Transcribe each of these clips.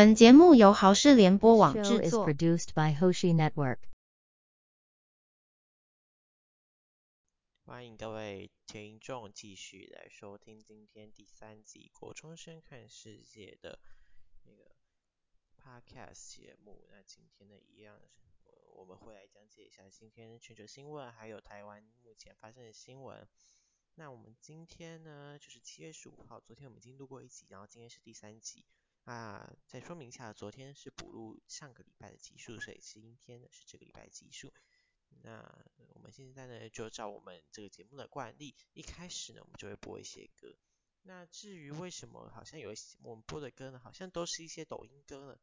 本节目由豪氏联播网制作。欢迎各位听众继续来收听今天第三集《国中生看世界》的那个 Podcast 节目。那今天呢，一样我们会来讲解一下今天全球新闻，还有台湾目前发生的新闻。那我们今天呢，就是七月十五号，昨天我们已经录过一集，然后今天是第三集。啊，再说明一下，昨天是补录上个礼拜的集数，所以今天呢是这个礼拜集数。那我们现在呢就照我们这个节目的惯例，一开始呢我们就会播一些歌。那至于为什么好像有一些我们播的歌呢，好像都是一些抖音歌呢？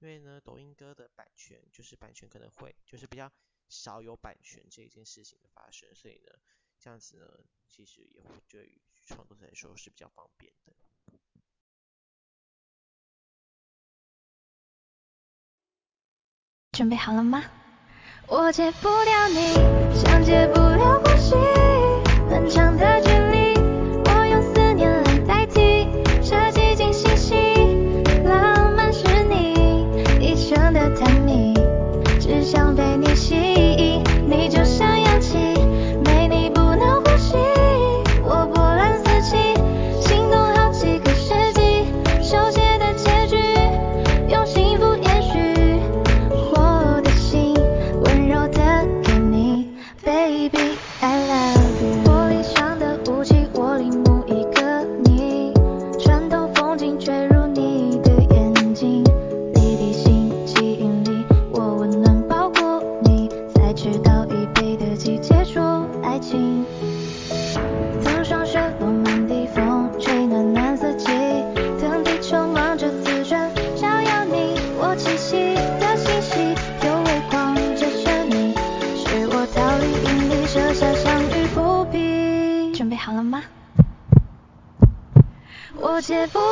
因为呢抖音歌的版权就是版权可能会就是比较少有版权这一件事情的发生，所以呢这样子呢其实也会对于创作者来说是比较方便的。准备好了吗？我戒不掉你，想戒不我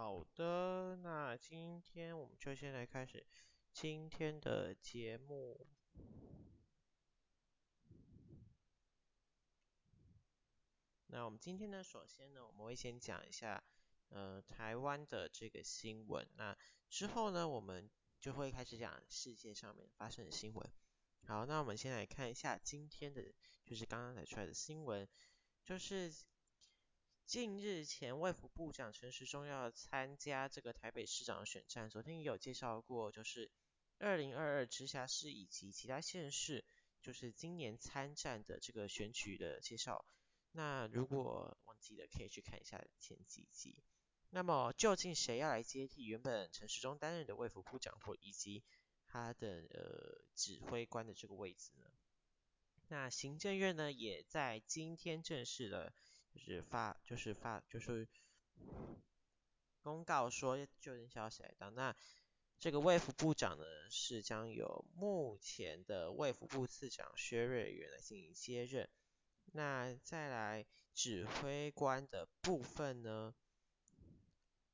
好的，那今天我们就先来开始今天的节目。那我们今天呢，首先呢，我们会先讲一下，呃，台湾的这个新闻。那之后呢，我们就会开始讲世界上面发生的新闻。好，那我们先来看一下今天的，就是刚刚才出来的新闻，就是。近日前，卫福部长陈时中要参加这个台北市长的选战。昨天也有介绍过，就是二零二二直辖市以及其他县市，就是今年参战的这个选举的介绍。那如果忘记了，可以去看一下前几集。那么，究竟谁要来接替原本陈时中担任的卫福部长，或以及他的呃指挥官的这个位置呢？那行政院呢，也在今天正式的，就是发，就是发，就是公告说就任消息来到。那这个卫福部长呢，是将由目前的卫福部次长薛瑞元来进行接任。那再来指挥官的部分呢，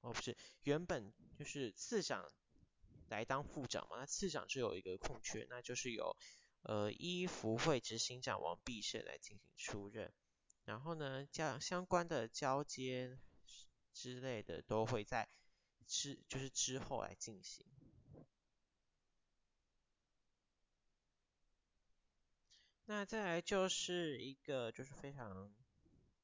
哦不是，原本就是次长来当副长嘛，那次长就有一个空缺，那就是由。呃，医福会执行长王必胜来进行出任，然后呢，将相关的交接之类的都会在之就是之后来进行。那再来就是一个就是非常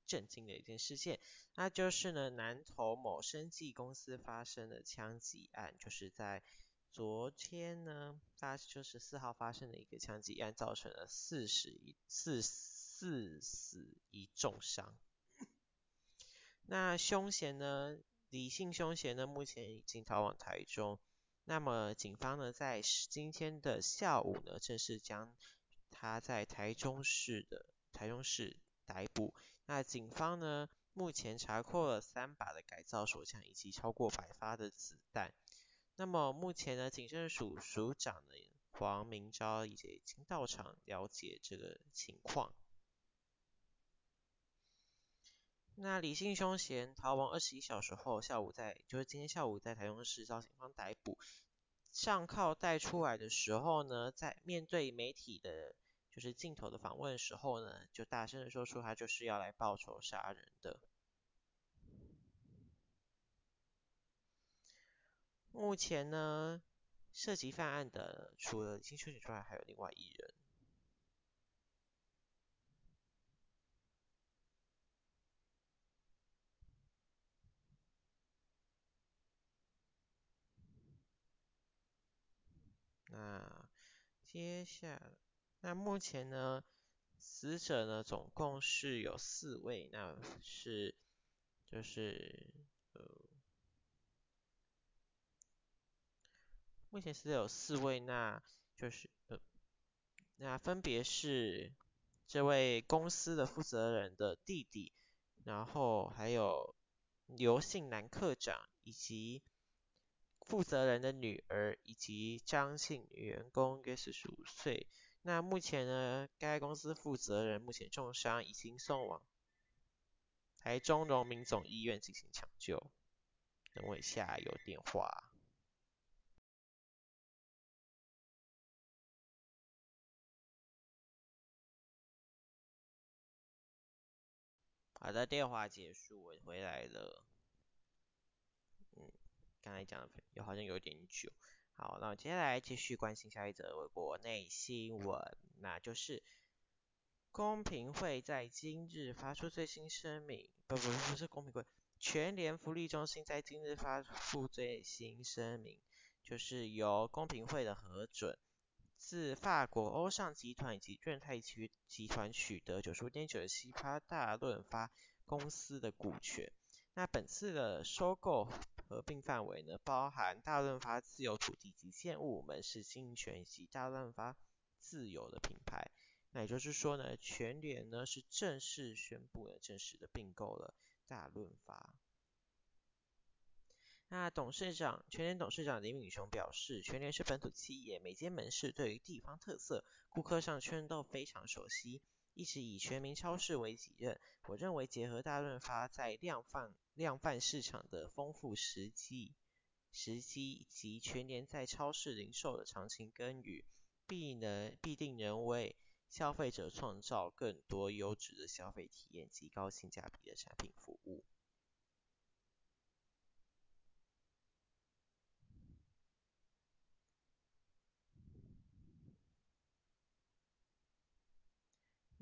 震惊的一件事件，那就是呢，南投某生技公司发生的枪击案，就是在。昨天呢，发就是四号发生的一个枪击案，造成了四十一四四死一重伤。那凶嫌呢，李姓凶嫌呢，目前已经逃往台中。那么警方呢，在今天的下午呢，正式将他在台中市的台中市逮捕。那警方呢，目前查扣了三把的改造手枪以及超过百发的子弹。那么目前呢，警政署署长呢黄明昭已经到场了解这个情况。那李姓凶嫌逃亡二十一小时后，下午在就是今天下午在台中市遭警方逮捕。上铐带出来的时候呢，在面对媒体的就是镜头的访问时候呢，就大声的说出他就是要来报仇杀人的。目前呢，涉及犯案的除了李姓凶嫌之外，还有另外一人。接下来，那目前呢，死者呢总共是有四位，那是就是呃。目前死者有四位，那就是呃，那分别是这位公司的负责人的弟弟，然后还有刘姓男科长，以及负责人的女儿，以及张姓女员工，约四十五岁。那目前呢，该公司负责人目前重伤，已经送往台中荣民总医院进行抢救。等我一下，有电话。好的，电话结束，我回来了。刚才讲的有好像有点久。好，那我接下来继续关心下一则国内新闻，那就是公平会在今日发出最新声明，不不不是公平会，全联福利中心在今日发布最新声明，就是由公平会的核准。自法国欧尚集团以及润泰集集团取得九十五点九七趴大润发公司的股权。那本次的收购合并范围呢，包含大润发自有土地及建物、门市经营权以及大润发自有的品牌。那也就是说呢，全联呢是正式宣布了正式的并购了大润发。那董事长，全联董事长林敏雄表示，全联是本土企业，每间门市对于地方特色、顾客商圈都非常熟悉，一直以全民超市为己任。我认为结合大润发在量贩量贩市场的丰富时机时机及全年在超市零售的长期耕耘，必能必定能为消费者创造更多优质的消费体验及高性价比的产品服务。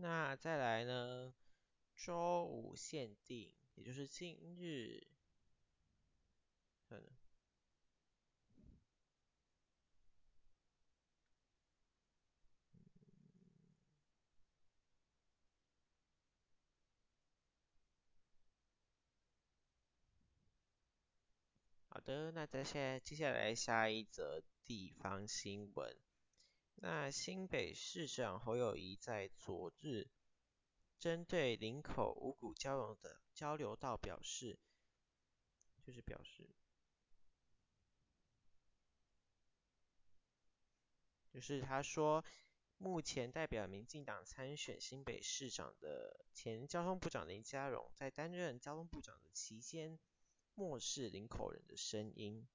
那再来呢？周五限定，也就是今日，好的，那接下接下来下一则地方新闻。那新北市长侯友宜在昨日针对林口五股交融的交流道表示，就是表示，就是他说，目前代表民进党参选新北市长的前交通部长林佳龙，在担任交通部长的期间，漠视林口人的声音。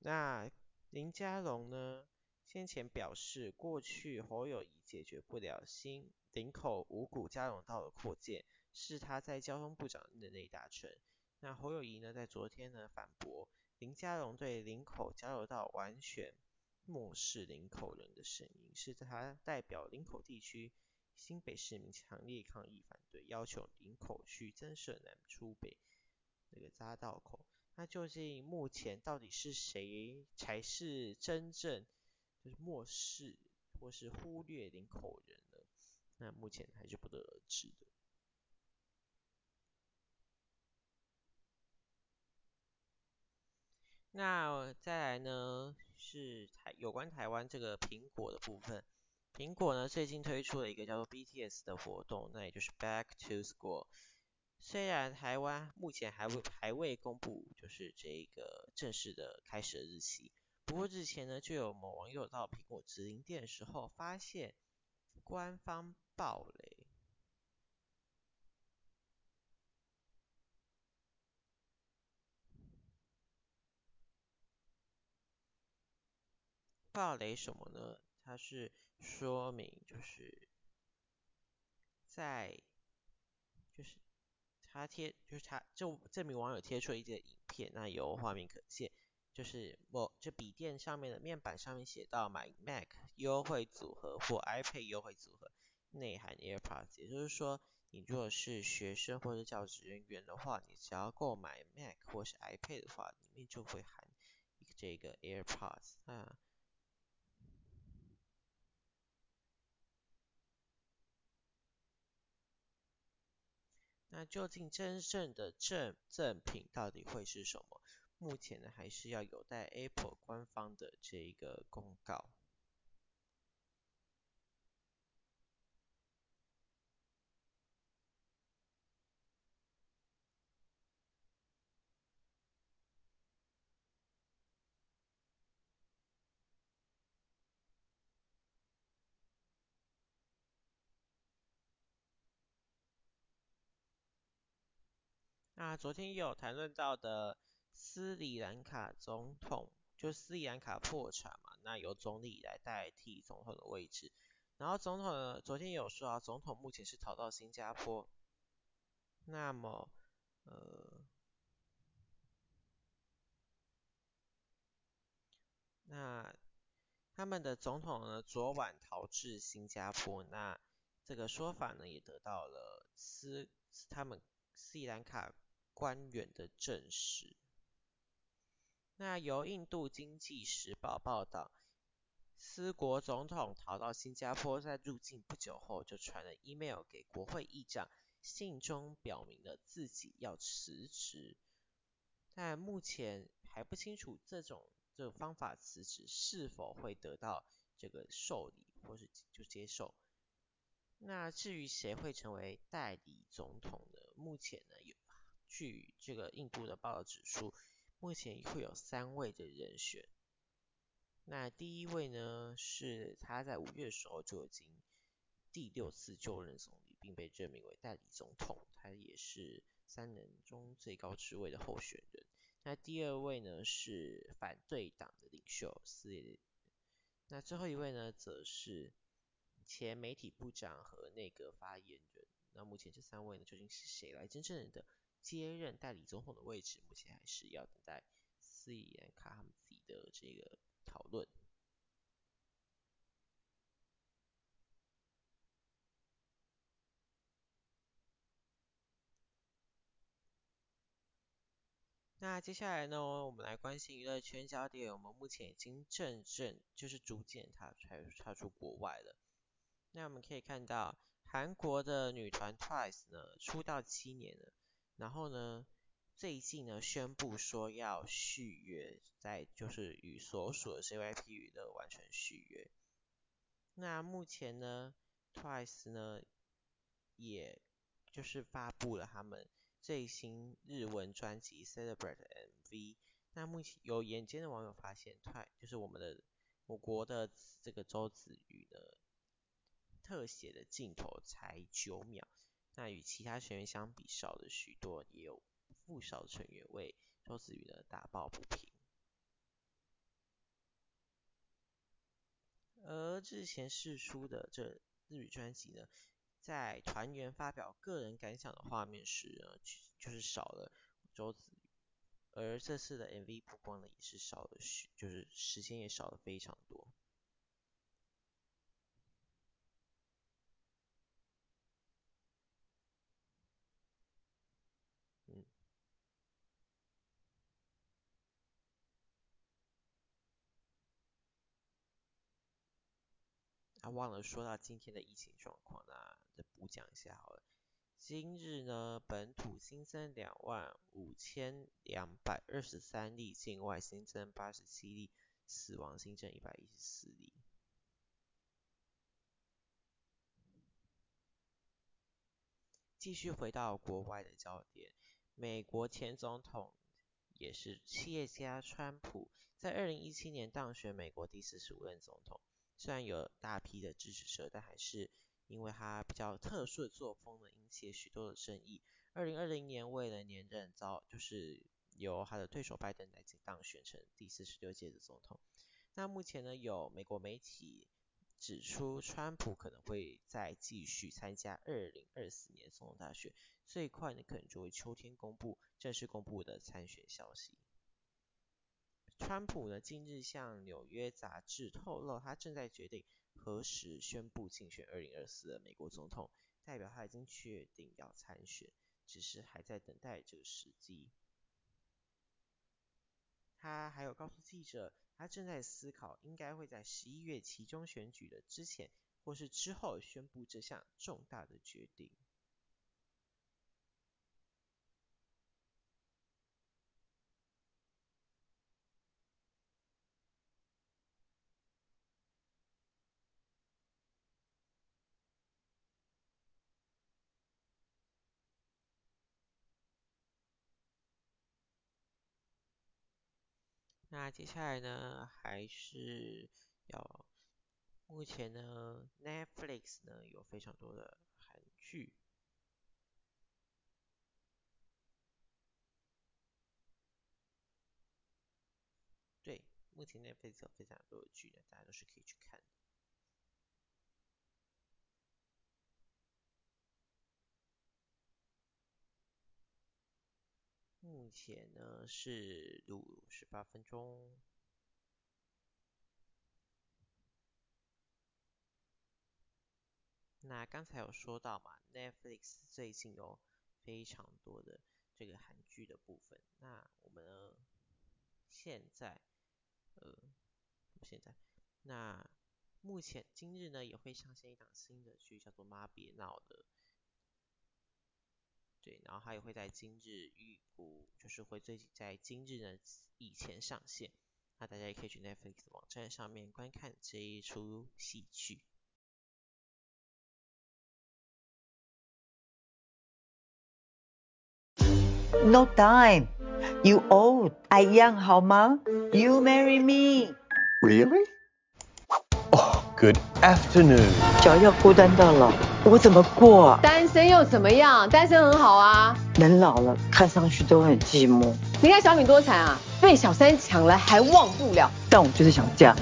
那林佳龙呢？先前表示，过去侯友宜解决不了新林口五股交流道的扩建，是他在交通部长任内达成。那侯友宜呢，在昨天呢反驳林佳龙对林口交流道完全漠视林口人的声音，是他代表林口地区新北市民强烈抗议反对，要求林口区增设南出北那个匝道口。那究竟目前到底是谁才是真正？是漠视或是忽略领口人呢？那目前还是不得而知的。那再来呢，是台有关台湾这个苹果的部分。苹果呢最近推出了一个叫做 BTS 的活动，那也就是 Back to School。虽然台湾目前还未还未公布，就是这个正式的开始的日期。不过日前呢，就有某网友到苹果直营店的时候，发现官方爆雷。爆雷什么呢？它是说明就是在就是他贴就是他就这名网友贴出了一个影片，那有画面可见。就是我这笔电上面的面板上面写到买 Mac 优惠组合或 iPad 优惠组合，内含 AirPods，也就是说，你如果是学生或者教职人员的话，你只要购买 Mac 或是 iPad 的话，里面就会含这个 AirPods 啊。那究竟真正的正赠品到底会是什么？目前呢，还是要有待 Apple 官方的这一个公告。那昨天也有谈论到的。斯里兰卡总统就斯里兰卡破产嘛，那由总理来代替总统的位置。然后总统呢，昨天有说啊，总统目前是逃到新加坡。那么，呃，那他们的总统呢，昨晚逃至新加坡。那这个说法呢，也得到了斯他们斯里兰卡官员的证实。那由印度经济时报报道，斯国总统逃到新加坡，在入境不久后就传了 email 给国会议长，信中表明了自己要辞职，但目前还不清楚这种这种方法辞职是否会得到这个受理或是就接受。那至于谁会成为代理总统呢？目前呢，有据这个印度的报道指出。目前会有三位的人选。那第一位呢，是他在五月的时候就已经第六次就任总理，并被任命为代理总统，他也是三人中最高职位的候选人。那第二位呢，是反对党的领袖斯里。那最后一位呢，则是前媒体部长和内阁发言人。那目前这三位呢，究竟是谁来真正的接任代理总统的位置，目前还是要等待斯里兰卡他们自己的这个讨论。那接下来呢，我们来关心娱乐圈焦点。我们目前已经正正就是逐渐它才踏出国外了。那我们可以看到，韩国的女团 Twice 呢，出道七年了。然后呢，最近呢宣布说要续约，在就是与所属的 C Y P 娱乐完成续约。那目前呢，Twice 呢，也就是发布了他们最新日文专辑《Celebrate》MV。那目前有眼尖的网友发现，Twice 就是我们的我国的这个周子瑜呢，特写的镜头才九秒，那与其他成员相比少了许多，也有不少成员为周子瑜呢打抱不平。而之前释出的这日语专辑呢，在团员发表个人感想的画面时呢，就是少了周子瑜，而这次的 MV 曝光呢，也是少了许，就是时间也少了非常多。忘了说到今天的疫情状况，那再补讲一下好了。今日呢，本土新增两万五千两百二十三例，境外新增八十七例，死亡新增一百一十四例。继续回到国外的焦点，美国前总统也是企业家川普，在二零一七年当选美国第四十五任总统。虽然有大批的支持者，但还是因为他比较特殊的作风呢，引起了许多的争议。二零二零年为了连任，遭就是由他的对手拜登来当选成第四十六届的总统。那目前呢，有美国媒体指出，川普可能会再继续参加二零二四年总统大选，最快呢可能就会秋天公布正式公布的参选消息。川普呢，近日向纽约杂志透露，他正在决定何时宣布竞选二零二四的美国总统，代表他已经确定要参选，只是还在等待这个时机。他还有告诉记者，他正在思考，应该会在十一月期中选举的之前或是之后宣布这项重大的决定。那接下来呢，还是要目前呢，Netflix 呢有非常多的韩剧，对，目前 Netflix 有非常多的剧呢，大家都是可以去看的。目前呢是录十八分钟。那刚才有说到嘛，Netflix 最近有非常多的这个韩剧的部分。那我们呢现在，呃，现在，那目前今日呢也会上线一档新的剧，叫做《妈别闹的》。对，然后它也会在今日预估，就是会最近在今日呢以前上线，那大家也可以去 Netflix 网站上面观看这一出戏剧。No time, you old, I young 好吗？You marry me. Really? Oh, good afternoon. 脚要孤单到老，我怎么过啊？单身又怎么样？单身很好啊。人老了，看上去都很寂寞。你看小敏多惨啊，被小三抢了还忘不了。但我就是想嫁。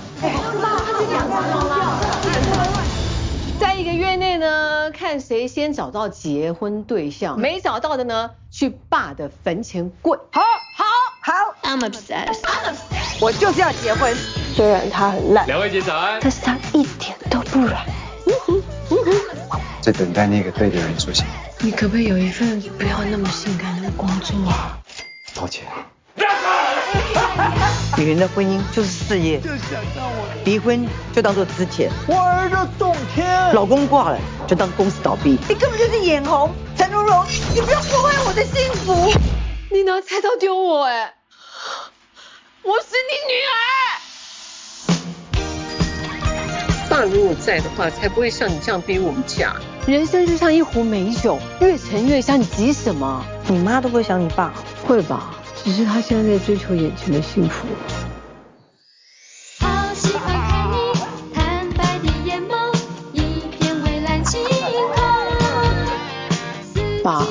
在一个月内呢，看谁先找到结婚对象，没找到的呢，去爸的坟前跪。好，好，好。I'm obsessed. I'm obsessed. 我就是要结婚，虽然他很烂。两位姐早安。但是他一点都不软。在等待那个对的人出现。你可不可以有一份不要那么性感的工作啊？抱歉。女人的婚姻就是事业，离婚就当做资遣。我儿的冬天，老公挂了就当公司倒闭。你根本就是眼红，陈如蓉，你不要破坏我的幸福。你拿菜刀丢我哎！我是你女儿。爸如果在的话，才不会像你这样逼我们嫁。人生就像一壶美酒，越陈越香，你急什么？你妈都不会想你爸？会吧，只是她现在在追求眼前的幸福。好喜欢看你坦白的眼眸，一片蔚蓝晴空。爸，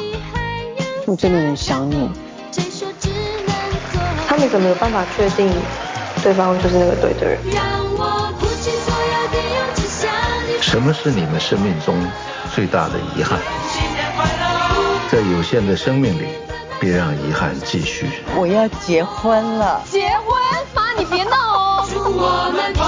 我真的很想你。他们怎么有办法确定对方就是那个对的人？什么是你们生命中最大的遗憾？在有限的生命里，别让遗憾继续。我要结婚了。结婚？妈，你别闹哦。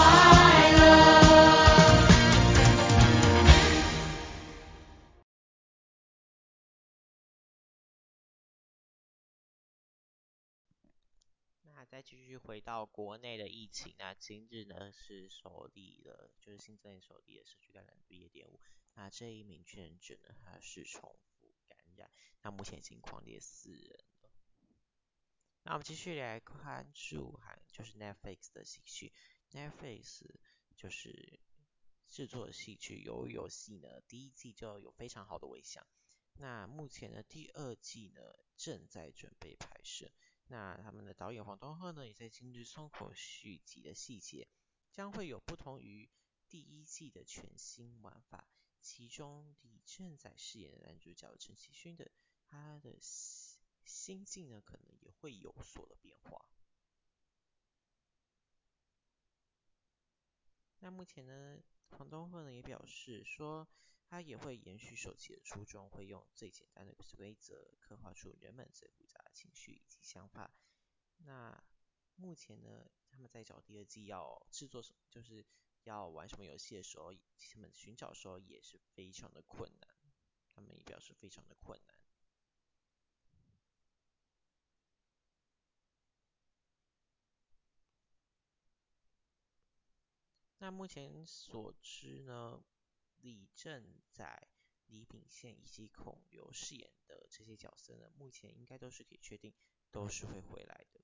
再继续回到国内的疫情，那今日呢是首例的，就是新增首例的社区感染率一点五。那这一名确诊者呢，他是重复感染，那目前已经匡列四人了。那我们继续来关注哈，就是 Netflix 的喜剧，Netflix 就是制作的喜剧《鱿鱼游戏》呢，第一季就有非常好的回响。那目前呢，第二季呢正在准备拍摄。那他们的导演黄东赫呢，也在今日松口续集的细节，将会有不同于第一季的全新玩法。其中李正宰饰演的男主角陈其勋的，他的心境呢，可能也会有所的变化。那目前呢，黄东赫呢也表示说，他也会延续首集的初衷，会用最简单的规则刻画出人们最复杂的情绪以及想法。那目前呢，他们在找第二季要制作什么，就是要玩什么游戏的时候，他们寻找的时候也是非常的困难。他们也表示非常的困难。那目前所知呢，李正宰、李秉宪以及孔刘饰演的这些角色呢，目前应该都是可以确定，都是会回来的。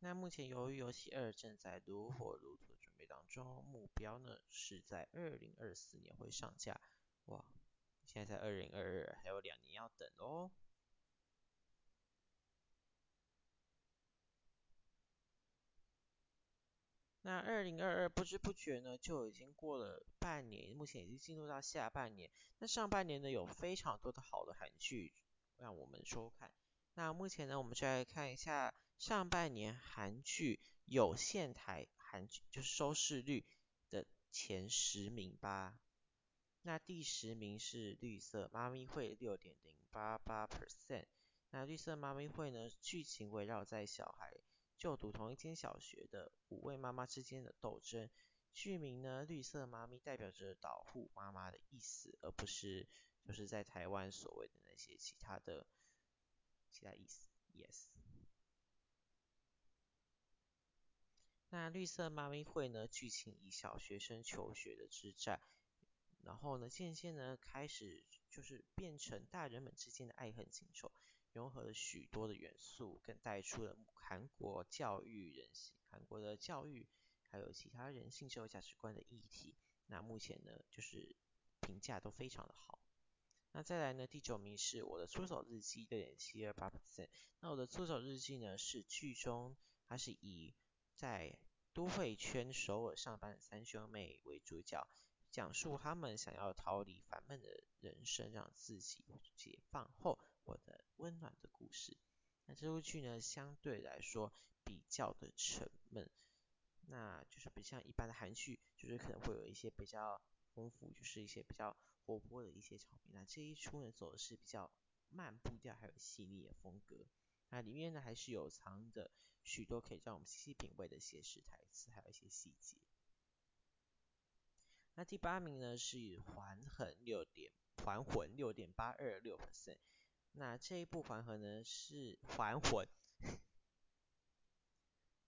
那目前由于游戏二正在如火如荼准备当中，目标呢是在二零二四年会上架。哇，现在在二零二二，还有两年要等哦。那二零二二不知不觉呢，就已经过了半年，目前已经进入到下半年。那上半年呢，有非常多的好的韩剧让我们收看。那目前呢，我们就来看一下上半年韩剧有线台韩剧就是收视率的前十名吧。那第十名是《绿色妈咪会》六点零八八 percent。那《绿色妈咪会》呢，剧情围绕在小孩。就读同一间小学的五位妈妈之间的斗争，剧名呢，绿色妈咪代表着保护妈妈的意思，而不是就是在台湾所谓的那些其他的其他意思。Yes。那绿色妈咪会呢，剧情以小学生求学的之战，然后呢，渐渐呢开始就是变成大人们之间的爱恨情仇。融合了许多的元素，更带出了韩国教育人性、韩国的教育，还有其他人性社会价值观的议题。那目前呢，就是评价都非常的好。那再来呢，第九名是我的出走日记，六点七二八 percent。那我的出走日记呢，是剧中它是以在都会圈首尔上班的三兄妹为主角，讲述他们想要逃离烦闷的人生，让自己解放后。我的温暖的故事。那这部剧呢，相对来说比较的沉闷，那就是不像一般的韩剧，就是可能会有一些比较丰富，就是一些比较活泼的一些场面。那这一出呢，走的是比较慢步调，还有细腻的风格。那里面呢，还是有藏着许多可以让我们细细品味的写实台词，还有一些细节。那第八名呢，是还魂六点还魂六点八二六 percent。那这一部还魂呢，是还魂，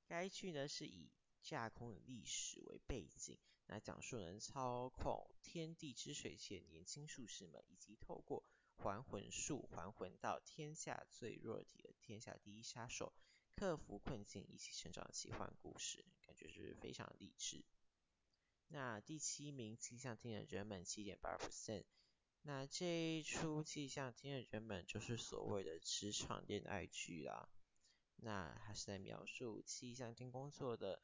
该剧呢是以架空的历史为背景，那讲述能操控天地之水系的年轻术士们，以及透过还魂术，还魂到天下最弱体的天下第一杀手，克服困境一起成长的奇幻故事，感觉是非常励志。那第七名，气象厅的人们七点八 percent。那这一出气象厅的人们就是所谓的职场恋爱剧啦。那它是在描述气象厅工作的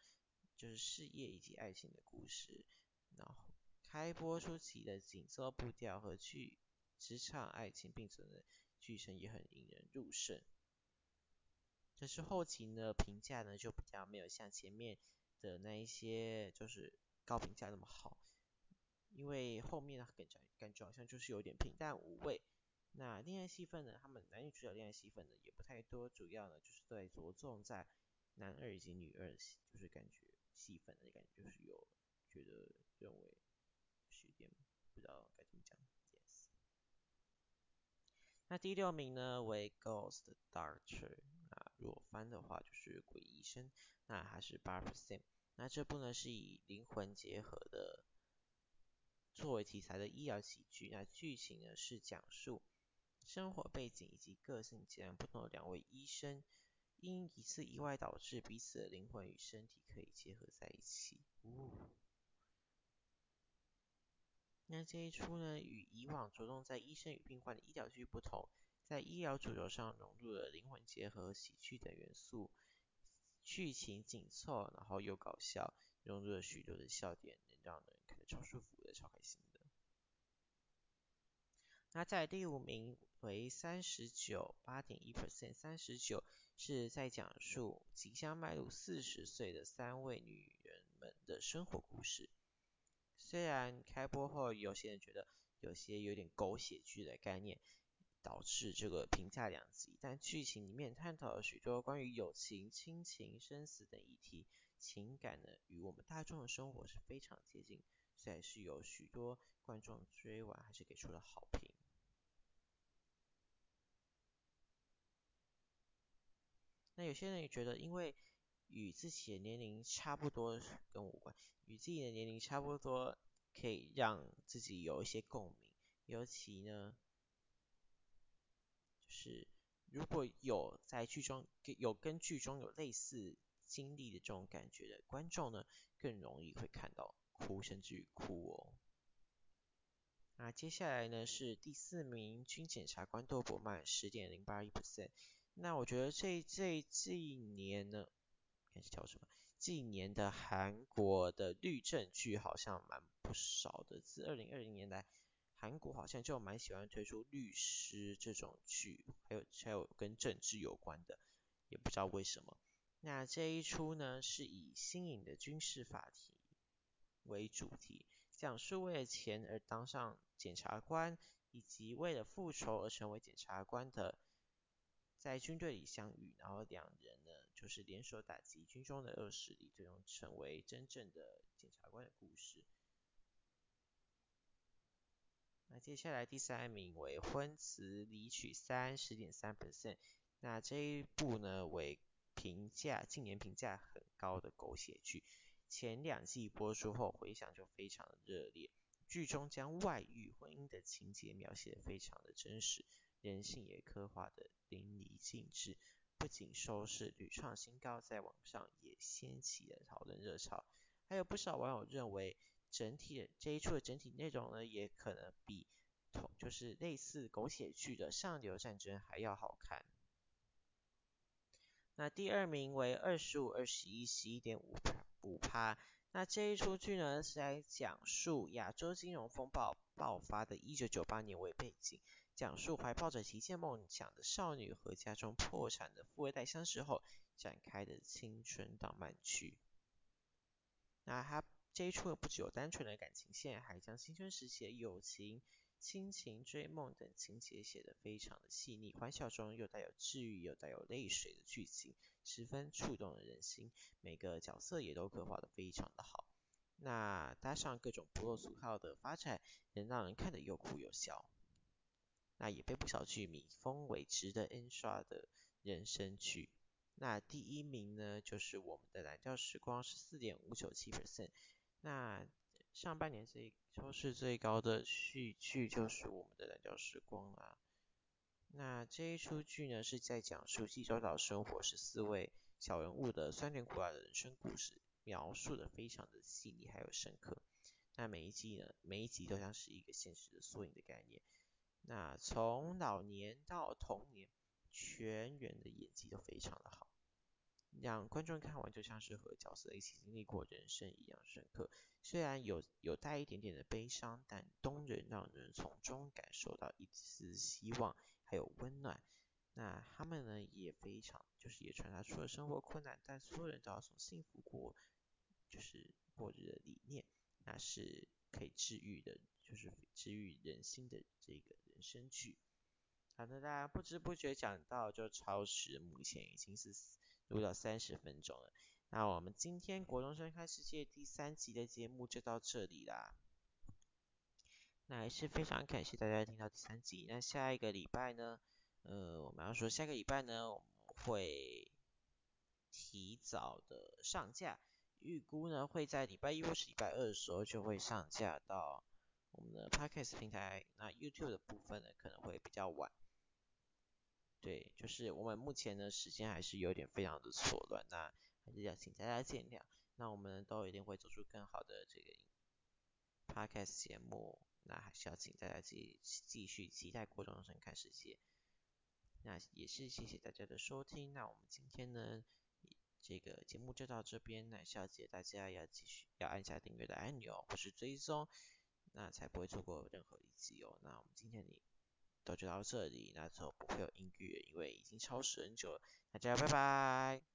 就是事业以及爱情的故事。然后开播初期的紧凑步调和剧职场爱情并存的剧情也很引人入胜。可是后期呢，评价呢就比较没有像前面的那一些就是高评价那么好。因为后面呢感觉感觉好像就是有点平淡无味。那恋爱戏份呢，他们男女主角恋爱戏份呢也不太多，主要呢就是在着重在男二以及女二，就是感觉戏份的感觉就是有觉得认为是有点不知道该怎么讲。Yes。那第六名呢为 Ghost Doctor，那如果翻的话就是鬼医生，那还是八 percent。那这部呢是以灵魂结合的作为题材的医疗喜剧，那剧情呢是讲述生活背景以及个性截然不同的两位医生，因一次意外导致彼此的灵魂与身体可以结合在一起。那这一出呢，与以往着重在医生与病患的医疗剧不同，在医疗主轴上融入了灵魂结合、喜剧等元素，剧情紧凑，然后又搞笑，融入了许多的笑点，能让人看得超舒服、超开心的。那在第五名为三十九八点一 percent，三十九是在讲述即将迈入四十岁的三位女人们的生活故事。虽然开播后，有些人觉得有些有点狗血剧的概念，导致这个评价两极，但剧情里面探讨了许多关于友情、亲情、生死等议题，情感呢与我们大众的生活是非常接近，所以是有许多观众追完还是给出了好评。那有些人也觉得，因为与自己的年龄差不多，跟无关。与自己的年龄差不多，可以让自己有一些共鸣。尤其呢，就是如果有在剧中有跟剧中有类似经历的这种感觉的观众呢，更容易会看到哭，甚至于哭哦。那接下来呢是第四名，军检察官窦伯曼十点零八一 percent。那我觉得这这这一年呢。还是叫什么？近年的韩国的律政剧好像蛮不少的。自二零二零年来，韩国好像就蛮喜欢推出律师这种剧，还有还有跟政治有关的，也不知道为什么。那这一出呢，是以新颖的军事法庭为主题，讲述为了钱而当上检察官，以及为了复仇而成为检察官的。在军队里相遇，然后两人呢，就是联手打击军中的恶势力，最终成为真正的检察官的故事。那接下来第三名为《婚词离曲三》十点三 percent，那这一部呢为评价近年评价很高的狗血剧，前两季播出后回响就非常的热烈，剧中将外遇婚姻的情节描写得非常的真实。人性也刻画得淋漓尽致，不仅收视屡创新高，在网上也掀起了讨论热潮。还有不少网友认为，整体这一出的整体内容呢，也可能比同就是类似狗血剧的《上流战争》还要好看。那第二名为二十五二十一十一点五五趴。那这一出剧呢，是来讲述亚洲金融风暴爆发的一九九八年为背景，讲述怀抱着极限梦想的少女和家中破产的富二代相识后展开的青春浪漫剧。那它这一出不只有单纯的感情线，还将青春时期的友情、亲情、追梦等情节写得非常的细腻，欢笑中又带有治愈又带有泪水的剧情，十分触动人心。每个角色也都刻画得非常的好，那搭上各种不落俗套的发展，能让人看得又哭又笑。那也被不少剧迷封为值得 N 刷的人生剧。那第一名呢，就是我们的蓝调时光，十四点五九七 percent。那上半年最收视最高的戏剧就是我们的《蓝调时光》啦。那这一出剧呢，是在讲述济州岛生活十四位小人物的酸甜苦辣的人生故事，描述的非常的细腻还有深刻。那每一集呢，每一集都像是一个现实的缩影的概念。那从老年到童年，全员的演技都非常的好，让观众看完就像是和角色一起经历过人生一样深刻。虽然有有带一点点的悲伤，但动人让人从中感受到一丝希望。还有温暖，那他们呢也非常，就是也传达出了生活困难，但所有人都要从幸福过，就是过日的理念，那是可以治愈的，就是治愈人心的这个人生剧。好的，大家不知不觉讲到就超时，目前已经是录到三十分钟了。那我们今天国中生看世界第三集的节目就到这里啦。那还是非常感谢大家听到第三集。那下一个礼拜呢？呃，我们要说下个礼拜呢，我们会提早的上架，预估呢会在礼拜一或是礼拜二的时候就会上架到我们的 Podcast 平台。那 YouTube 的部分呢可能会比较晚。对，就是我们目前呢时间还是有点非常的错乱，那还是要请大家见谅。那我们都一定会做出更好的这个 Podcast 节目。那还是要请大家继继续期待国中生看世界。那也是谢谢大家的收听。那我们今天呢，这个节目就到这边。那小姐大家要继续要按下订阅的按钮或是追踪，那才不会错过任何一集哦。那我们今天呢都就到这里，那之后不会有音乐，因为已经超时很久了。大家拜拜。